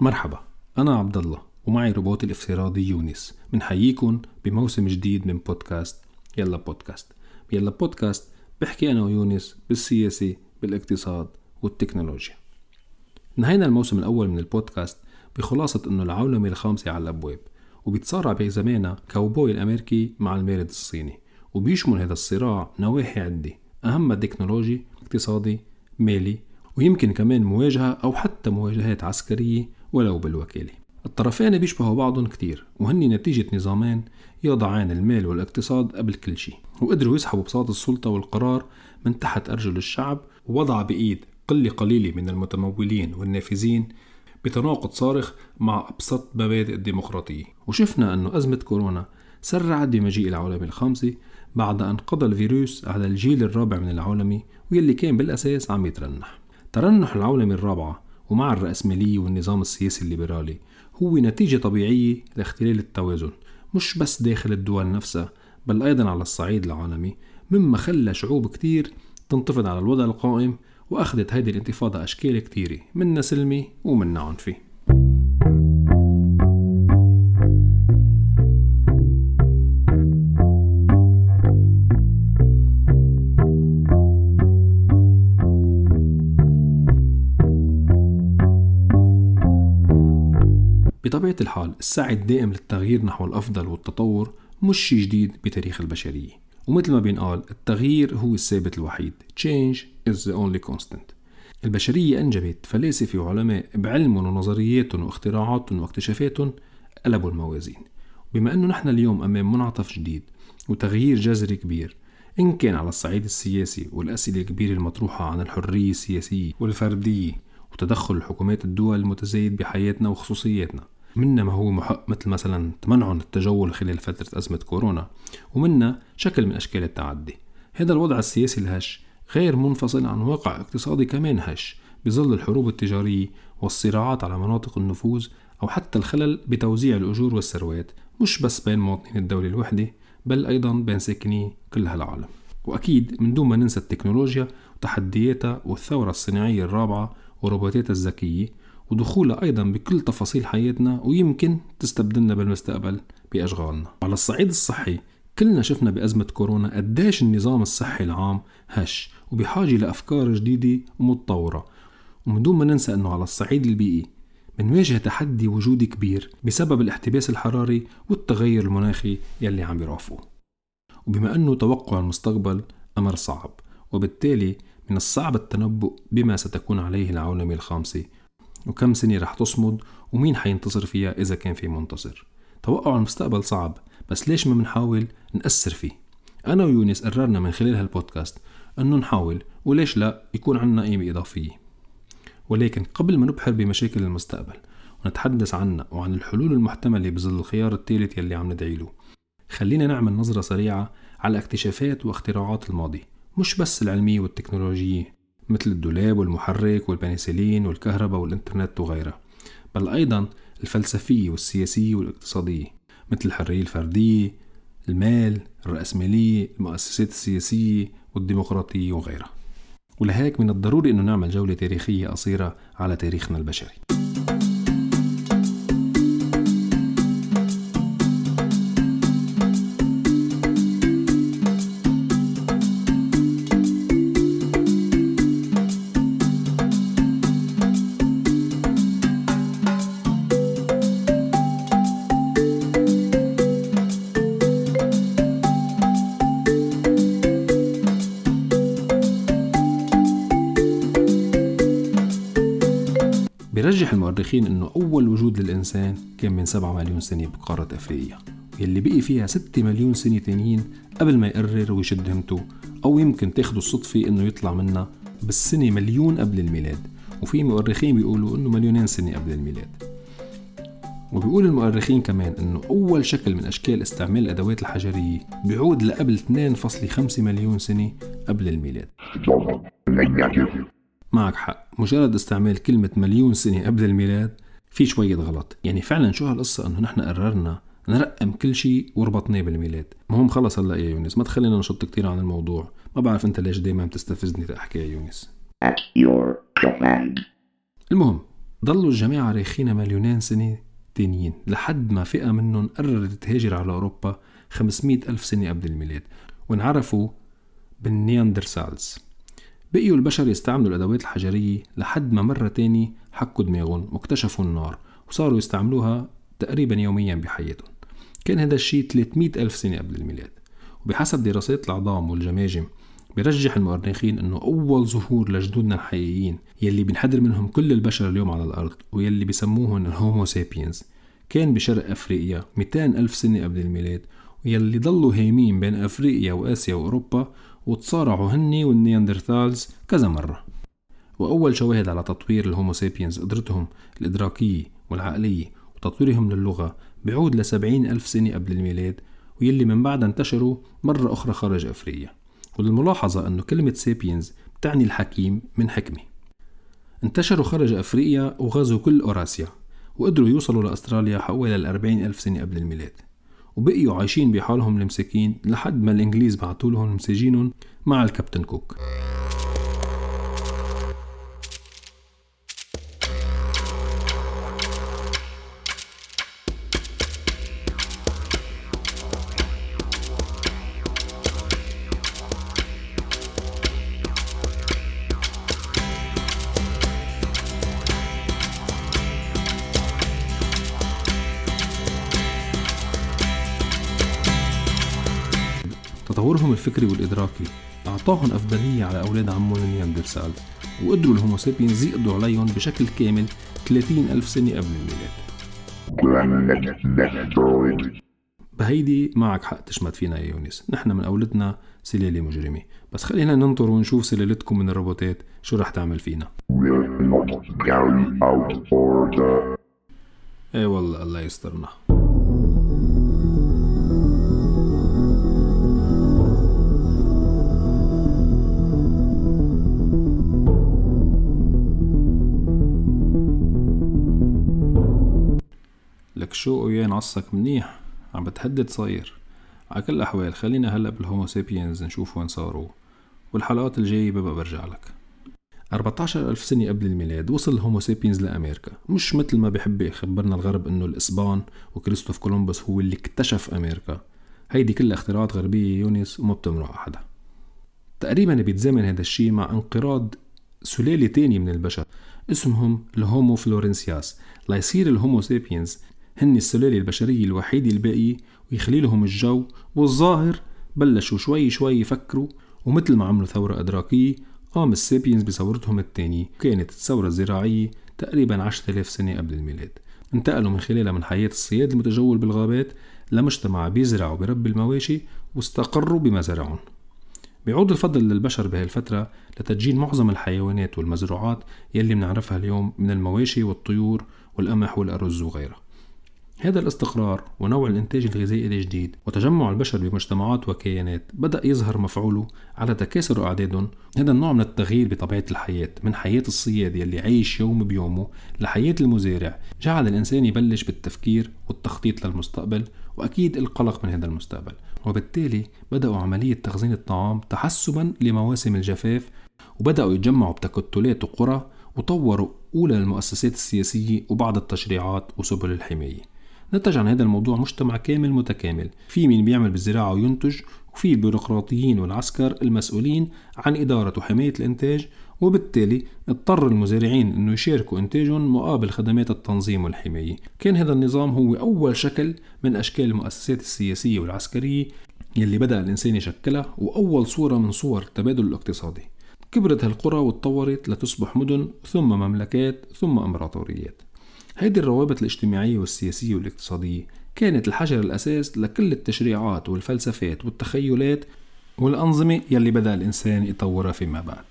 مرحبا أنا عبد الله ومعي روبوت الافتراضي يونس. بنحييكم بموسم جديد من بودكاست يلا بودكاست. يلا بودكاست بحكي أنا ويونس بالسياسة بالاقتصاد والتكنولوجيا. نهينا الموسم الأول من البودكاست بخلاصة أنه العولمة الخامسة على الأبواب وبيتصارع بزمانها كاوبوي الأمريكي مع المارد الصيني وبيشمل هذا الصراع نواحي عدة أهمها تكنولوجي اقتصادي مالي ويمكن كمان مواجهة أو حتى مواجهات عسكرية ولو بالوكالة. الطرفين بيشبهوا بعضهم كتير وهني نتيجة نظامين يضعان المال والاقتصاد قبل كل شيء وقدروا يسحبوا بساط السلطة والقرار من تحت أرجل الشعب ووضع بإيد قلة قليلة من المتمولين والنافذين بتناقض صارخ مع أبسط مبادئ الديمقراطية. وشفنا أنه أزمة كورونا سرعت بمجيء العولمة الخامسة بعد أن قضى الفيروس على الجيل الرابع من العولمة واللي كان بالأساس عم يترنح. ترنح العولمة الرابعة ومع الرأسمالية والنظام السياسي الليبرالي هو نتيجة طبيعية لاختلال التوازن مش بس داخل الدول نفسها بل أيضا على الصعيد العالمي مما خلى شعوب كتير تنتفض على الوضع القائم وأخذت هذه الانتفاضة أشكال كتيرة منها سلمي ومنها عنفي بطبيعة الحال السعي الدائم للتغيير نحو الأفضل والتطور مش شيء جديد بتاريخ البشرية. ومثل ما بينقال التغيير هو الثابت الوحيد. Change is the only constant. البشرية أنجبت فلاسفة وعلماء بعلمهم ونظرياتهم واختراعاتهم واكتشافاتهم قلبوا الموازين. بما أنه نحن اليوم أمام منعطف جديد وتغيير جذري كبير إن كان على الصعيد السياسي والأسئلة الكبيرة المطروحة عن الحرية السياسية والفردية وتدخل الحكومات الدول المتزايد بحياتنا وخصوصياتنا منا ما هو محق مثل مثلا تمنعهم التجول خلال فترة أزمة كورونا ومنا شكل من أشكال التعدي. هذا الوضع السياسي الهش غير منفصل عن واقع اقتصادي كمان هش بظل الحروب التجارية والصراعات على مناطق النفوذ أو حتى الخلل بتوزيع الأجور والثروات مش بس بين مواطنين الدولة الوحدة بل أيضا بين ساكني كل هالعالم. وأكيد من دون ما ننسى التكنولوجيا وتحدياتها والثورة الصناعية الرابعة وروبوتاتها الذكية ودخولها أيضا بكل تفاصيل حياتنا ويمكن تستبدلنا بالمستقبل بأشغالنا. على الصعيد الصحي كلنا شفنا بأزمة كورونا قديش النظام الصحي العام هش وبحاجة لأفكار جديدة ومتطورة. ومن دون ما ننسى أنه على الصعيد البيئي بنواجه تحدي وجودي كبير بسبب الاحتباس الحراري والتغير المناخي يلي عم يرافقه وبما أنه توقع المستقبل أمر صعب وبالتالي من الصعب التنبؤ بما ستكون عليه العولمة الخامسة وكم سنة رح تصمد ومين حينتصر فيها إذا كان في منتصر. توقع المستقبل صعب بس ليش ما بنحاول نأثر فيه؟ أنا ويونس قررنا من خلال هالبودكاست أنه نحاول وليش لا يكون عنا قيمة إضافية. ولكن قبل ما نبحر بمشاكل المستقبل ونتحدث عنها وعن الحلول المحتملة بظل الخيار الثالث يلي عم ندعي له خلينا نعمل نظرة سريعة على اكتشافات واختراعات الماضي مش بس العلمية والتكنولوجية. مثل الدولاب والمحرك والبنسلين والكهرباء والإنترنت وغيرها بل أيضا الفلسفية والسياسية والاقتصادية مثل الحرية الفردية المال الرأسمالية المؤسسات السياسية والديمقراطية وغيرها. ولهيك من الضروري أنه نعمل جولة تاريخية قصيرة على تاريخنا البشري. بيرجح المؤرخين إنه أول وجود للإنسان كان من 7 مليون سنة بقارة أفريقيا يلي بقي فيها 6 مليون سنة تانيين قبل ما يقرر ويشد همته أو يمكن تاخده الصدفة إنه يطلع منها بالسنة مليون قبل الميلاد وفي مؤرخين بيقولوا إنه مليونين سنة قبل الميلاد. وبيقول المؤرخين كمان إنه أول شكل من أشكال استعمال الأدوات الحجرية بيعود لقبل 2.5 مليون سنة قبل الميلاد. معك حق. مجرد استعمال كلمة مليون سنة قبل الميلاد في شوية غلط. يعني فعلا شو هالقصة؟ إنه نحن قررنا نرقم كل شيء وربطناه بالميلاد. مهم خلص هلا يا يونس. ما تخلينا نشط كتير عن الموضوع. ما بعرف أنت ليش دايما بتستفزني تحكي يا يونس. At your command. المهم ضلوا الجماعة رايخين مليونين سنة تانيين. لحد ما فئة منهم قررت تهاجر على أوروبا 500 ألف سنة قبل الميلاد. وانعرفوا بالنياندرسالز. بقيوا البشر يستعملوا الأدوات الحجرية لحد ما مرة تاني حكوا دماغهم واكتشفوا النار وصاروا يستعملوها تقريبا يوميا بحياتهم. كان هذا الشيء 300 ألف سنة قبل الميلاد. وبحسب دراسات العظام والجماجم بيرجح المؤرخين إنه أول ظهور لجدودنا الحقيقيين يلي بنحدر منهم كل البشر اليوم على الأرض ويلي بسموهم الهومو سابينز كان بشرق أفريقيا 200 ألف سنة قبل الميلاد ويلي ضلوا هايمين بين أفريقيا وآسيا وأوروبا وتصارعوا هني وال Neanderthals كذا مرة. وأول شواهد على تطوير ال Homo sapiens قدرتهم الإدراكية والعقلية وتطويرهم للغة بعود لسبعين ألف سنة قبل الميلاد ويلي من بعدها انتشروا مرة أخرى خارج أفريقيا. وللملاحظة أنه كلمة sapiens بتعني الحكيم من حكمة. انتشروا خارج أفريقيا وغزوا كل أوراسيا وقدروا يوصلوا لأستراليا حوالي الأربعين ألف سنة قبل الميلاد. وبقيوا عايشين بحالهم المساكين لحد ما الإنجليز بعتوا لهم مساجينهم مع الكابتن كوك. تطورهم الفكري والإدراكي. أعطاهم أفضلية على أولاد عمهم النياندرسال وقدروا الهومو سابينز يقضوا عليهم بشكل كامل 30 ألف سنة قبل الميلاد. بهيدي معك حق تشمت فينا يا يونس. نحن من أولادنا سلالة مجرمة. بس خلينا ننطر ونشوف سلالتكم من الروبوتات شو رح تعمل فينا. إيه والله الله يسترنا. عصك منيح عم بتهدد صاير على كل الأحوال خلينا هلأ بال Homo sapiens نشوف وين صاروا. والحلقات الجاية ببقى برجع لك. 14 ألف سنة قبل الميلاد وصل ال Homo sapiens لأمريكا. مش مثل ما بحب يخبرنا الغرب إنه الإسبان وكريستوف كولومبوس هو اللي اكتشف أمريكا. هيدي كلها اختراعات غربية يونس وما بتمرق أحدا. تقريبا بيتزامن هذا الشيء مع انقراض سلالة تانية من البشر اسمهم الهومو فلوريسينسيس. ليصير الهومو سابيينز هن السلالة البشرية الوحيدة الباقية ويخلي لهم الجو والظاهر بلشوا شوي شوي يفكروا ومثل ما عملوا ثورة إدراكية قام السابيينز بثورتهم الثانية كانت الثورة الزراعية تقريبا 10000 سنة قبل الميلاد. انتقلوا من خلالها من حياة الصياد المتجول بالغابات لمجتمع بيزرع وبربي المواشي واستقروا بمزارعهم بيعود الفضل للبشر بهالفترة لتدجين معظم الحيوانات والمزروعات يلي بنعرفها اليوم من المواشي والطيور والقمح والأرز وغيرها. هذا الاستقرار ونوع الإنتاج الغذائي الجديد وتجمع البشر بمجتمعات وكيانات بدأ يظهر مفعوله على تكاثر أعدادهم هذا النوع من التغيير بطبيعة الحياة من حياة الصياد يلي عايش يوم بيومه لحياة المزارع. جعل الإنسان يبلش بالتفكير والتخطيط للمستقبل وأكيد القلق من هذا المستقبل. وبالتالي بدأوا عملية تخزين الطعام تحسبا لمواسم الجفاف وبدأوا يتجمعوا بتكتلات وقرى وطوروا أولى المؤسسات السياسية وبعض التشريعات وسبل الحماية. نتج عن هذا الموضوع مجتمع كامل متكامل. في مين بيعمل بالزراعة وينتج وفي البيروقراطيين والعسكر المسؤولين عن إدارة وحماية الإنتاج وبالتالي اضطر المزارعين أنه يشاركوا إنتاجهم مقابل خدمات التنظيم والحماية. كان هذا النظام هو أول شكل من أشكال المؤسسات السياسية والعسكرية يلي بدأ الإنسان يشكلها وأول صورة من صور التبادل الاقتصادي. كبرت هالقرى وتطورت لتصبح مدن ثم مملكات ثم إمبراطوريات. هيدي الروابط الاجتماعية والسياسية والاقتصادية كانت الحجر الأساس لكل التشريعات والفلسفات والتخيلات والأنظمة يلي بدأ الإنسان يطورها فيما بعد.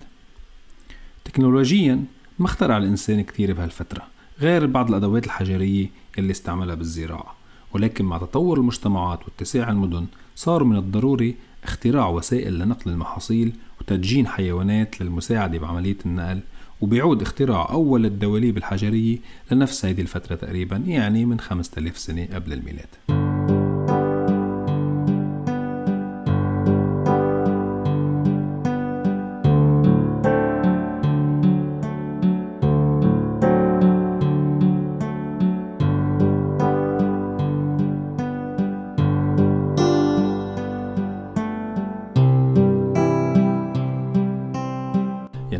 تكنولوجيا ما اخترع الإنسان كتير بهالفترة غير بعض الأدوات الحجرية يلي استعملها بالزراعة. ولكن مع تطور المجتمعات واتساع المدن صار من الضروري اختراع وسائل لنقل المحاصيل وتدجين حيوانات للمساعدة بعملية النقل وبيعود اختراع أول الدواليب الحجرية لنفس هذه الفترة تقريبا يعني من 5000 سنة قبل الميلاد.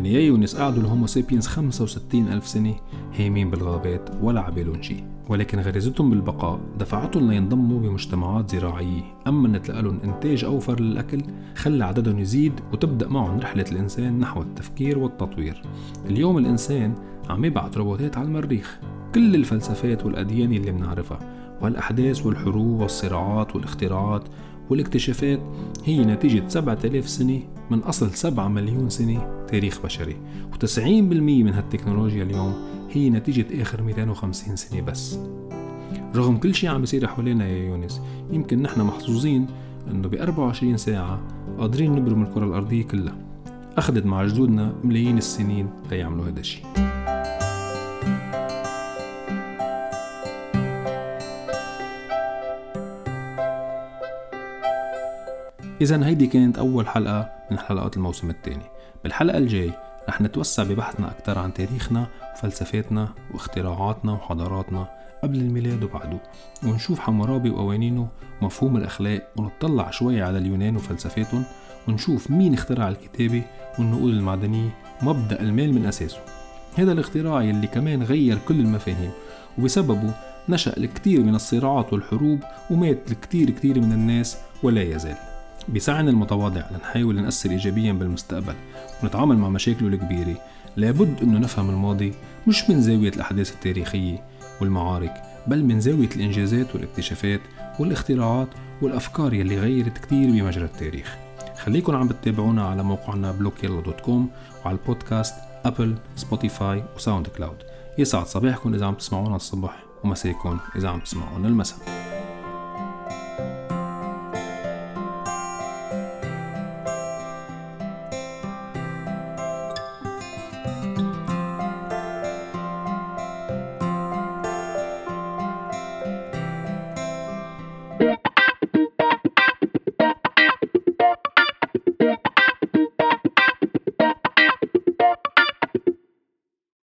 يعني يا يونس قعدوا الهومو سيبينز 65 ألف سنة هيمين بالغابات ولا عبالهم شي ولكن غريزتهم بالبقاء دفعتهم لينضموا بمجتمعات زراعية. أما نتلقى لهم إنتاج أوفر للأكل خلى عددهم يزيد وتبدأ معهم رحلة الإنسان نحو التفكير والتطوير. اليوم الإنسان عم يبعث روبوتات على المريخ. كل الفلسفات والأديان اللي بنعرفها والأحداث والحروب والصراعات والاختراعات والاكتشافات هي نتيجة 7000 سنة من أصل 7 مليون سنة تاريخ بشري. و90% من هالتكنولوجيا اليوم هي نتيجة آخر 250 سنة بس. رغم كل شيء عم بيصير حوالينا يا يونس يمكن نحن محظوظين إنه ب 24 ساعة قادرين نبرم الكرة الأرضية كلها. أخذت مع جدودنا ملايين السنين ليعملوا هذا الشيء إذا هيدي كانت أول حلقة من حلقات الموسم الثاني. بالحلقة الجاي رح نتوسع ببحثنا أكثر عن تاريخنا وفلسفاتنا واختراعاتنا وحضاراتنا قبل الميلاد وبعده ونشوف حمورابي وقوانينه ومفهوم الأخلاق ونطلع شوي على اليونان وفلسفاتهم ونشوف مين اخترع الكتابة والنقود المعدنية ومبدأ المال من أساسه. هذا الاختراع يلي كمان غير كل المفاهيم وبسببه نشأ الكثير من الصراعات والحروب ومات الكثير كثير من الناس ولا يزال. بسعينا المتواضع لنحاول نأثر إيجابيا بالمستقبل ونتعامل مع مشاكله الكبيرة. لابد أنه نفهم الماضي مش من زاوية الأحداث التاريخية والمعارك بل من زاوية الإنجازات والاكتشافات والاختراعات والأفكار يلي غيرت كتير بمجرى التاريخ. خليكن عم بتتابعونا على موقعنا بلوكيلا .com وعلى البودكاست Apple Spotify و SoundCloud. يسعد صباحكم إذا عم تسمعونا الصبح ومساكم إذا عم تسمعونا المساء.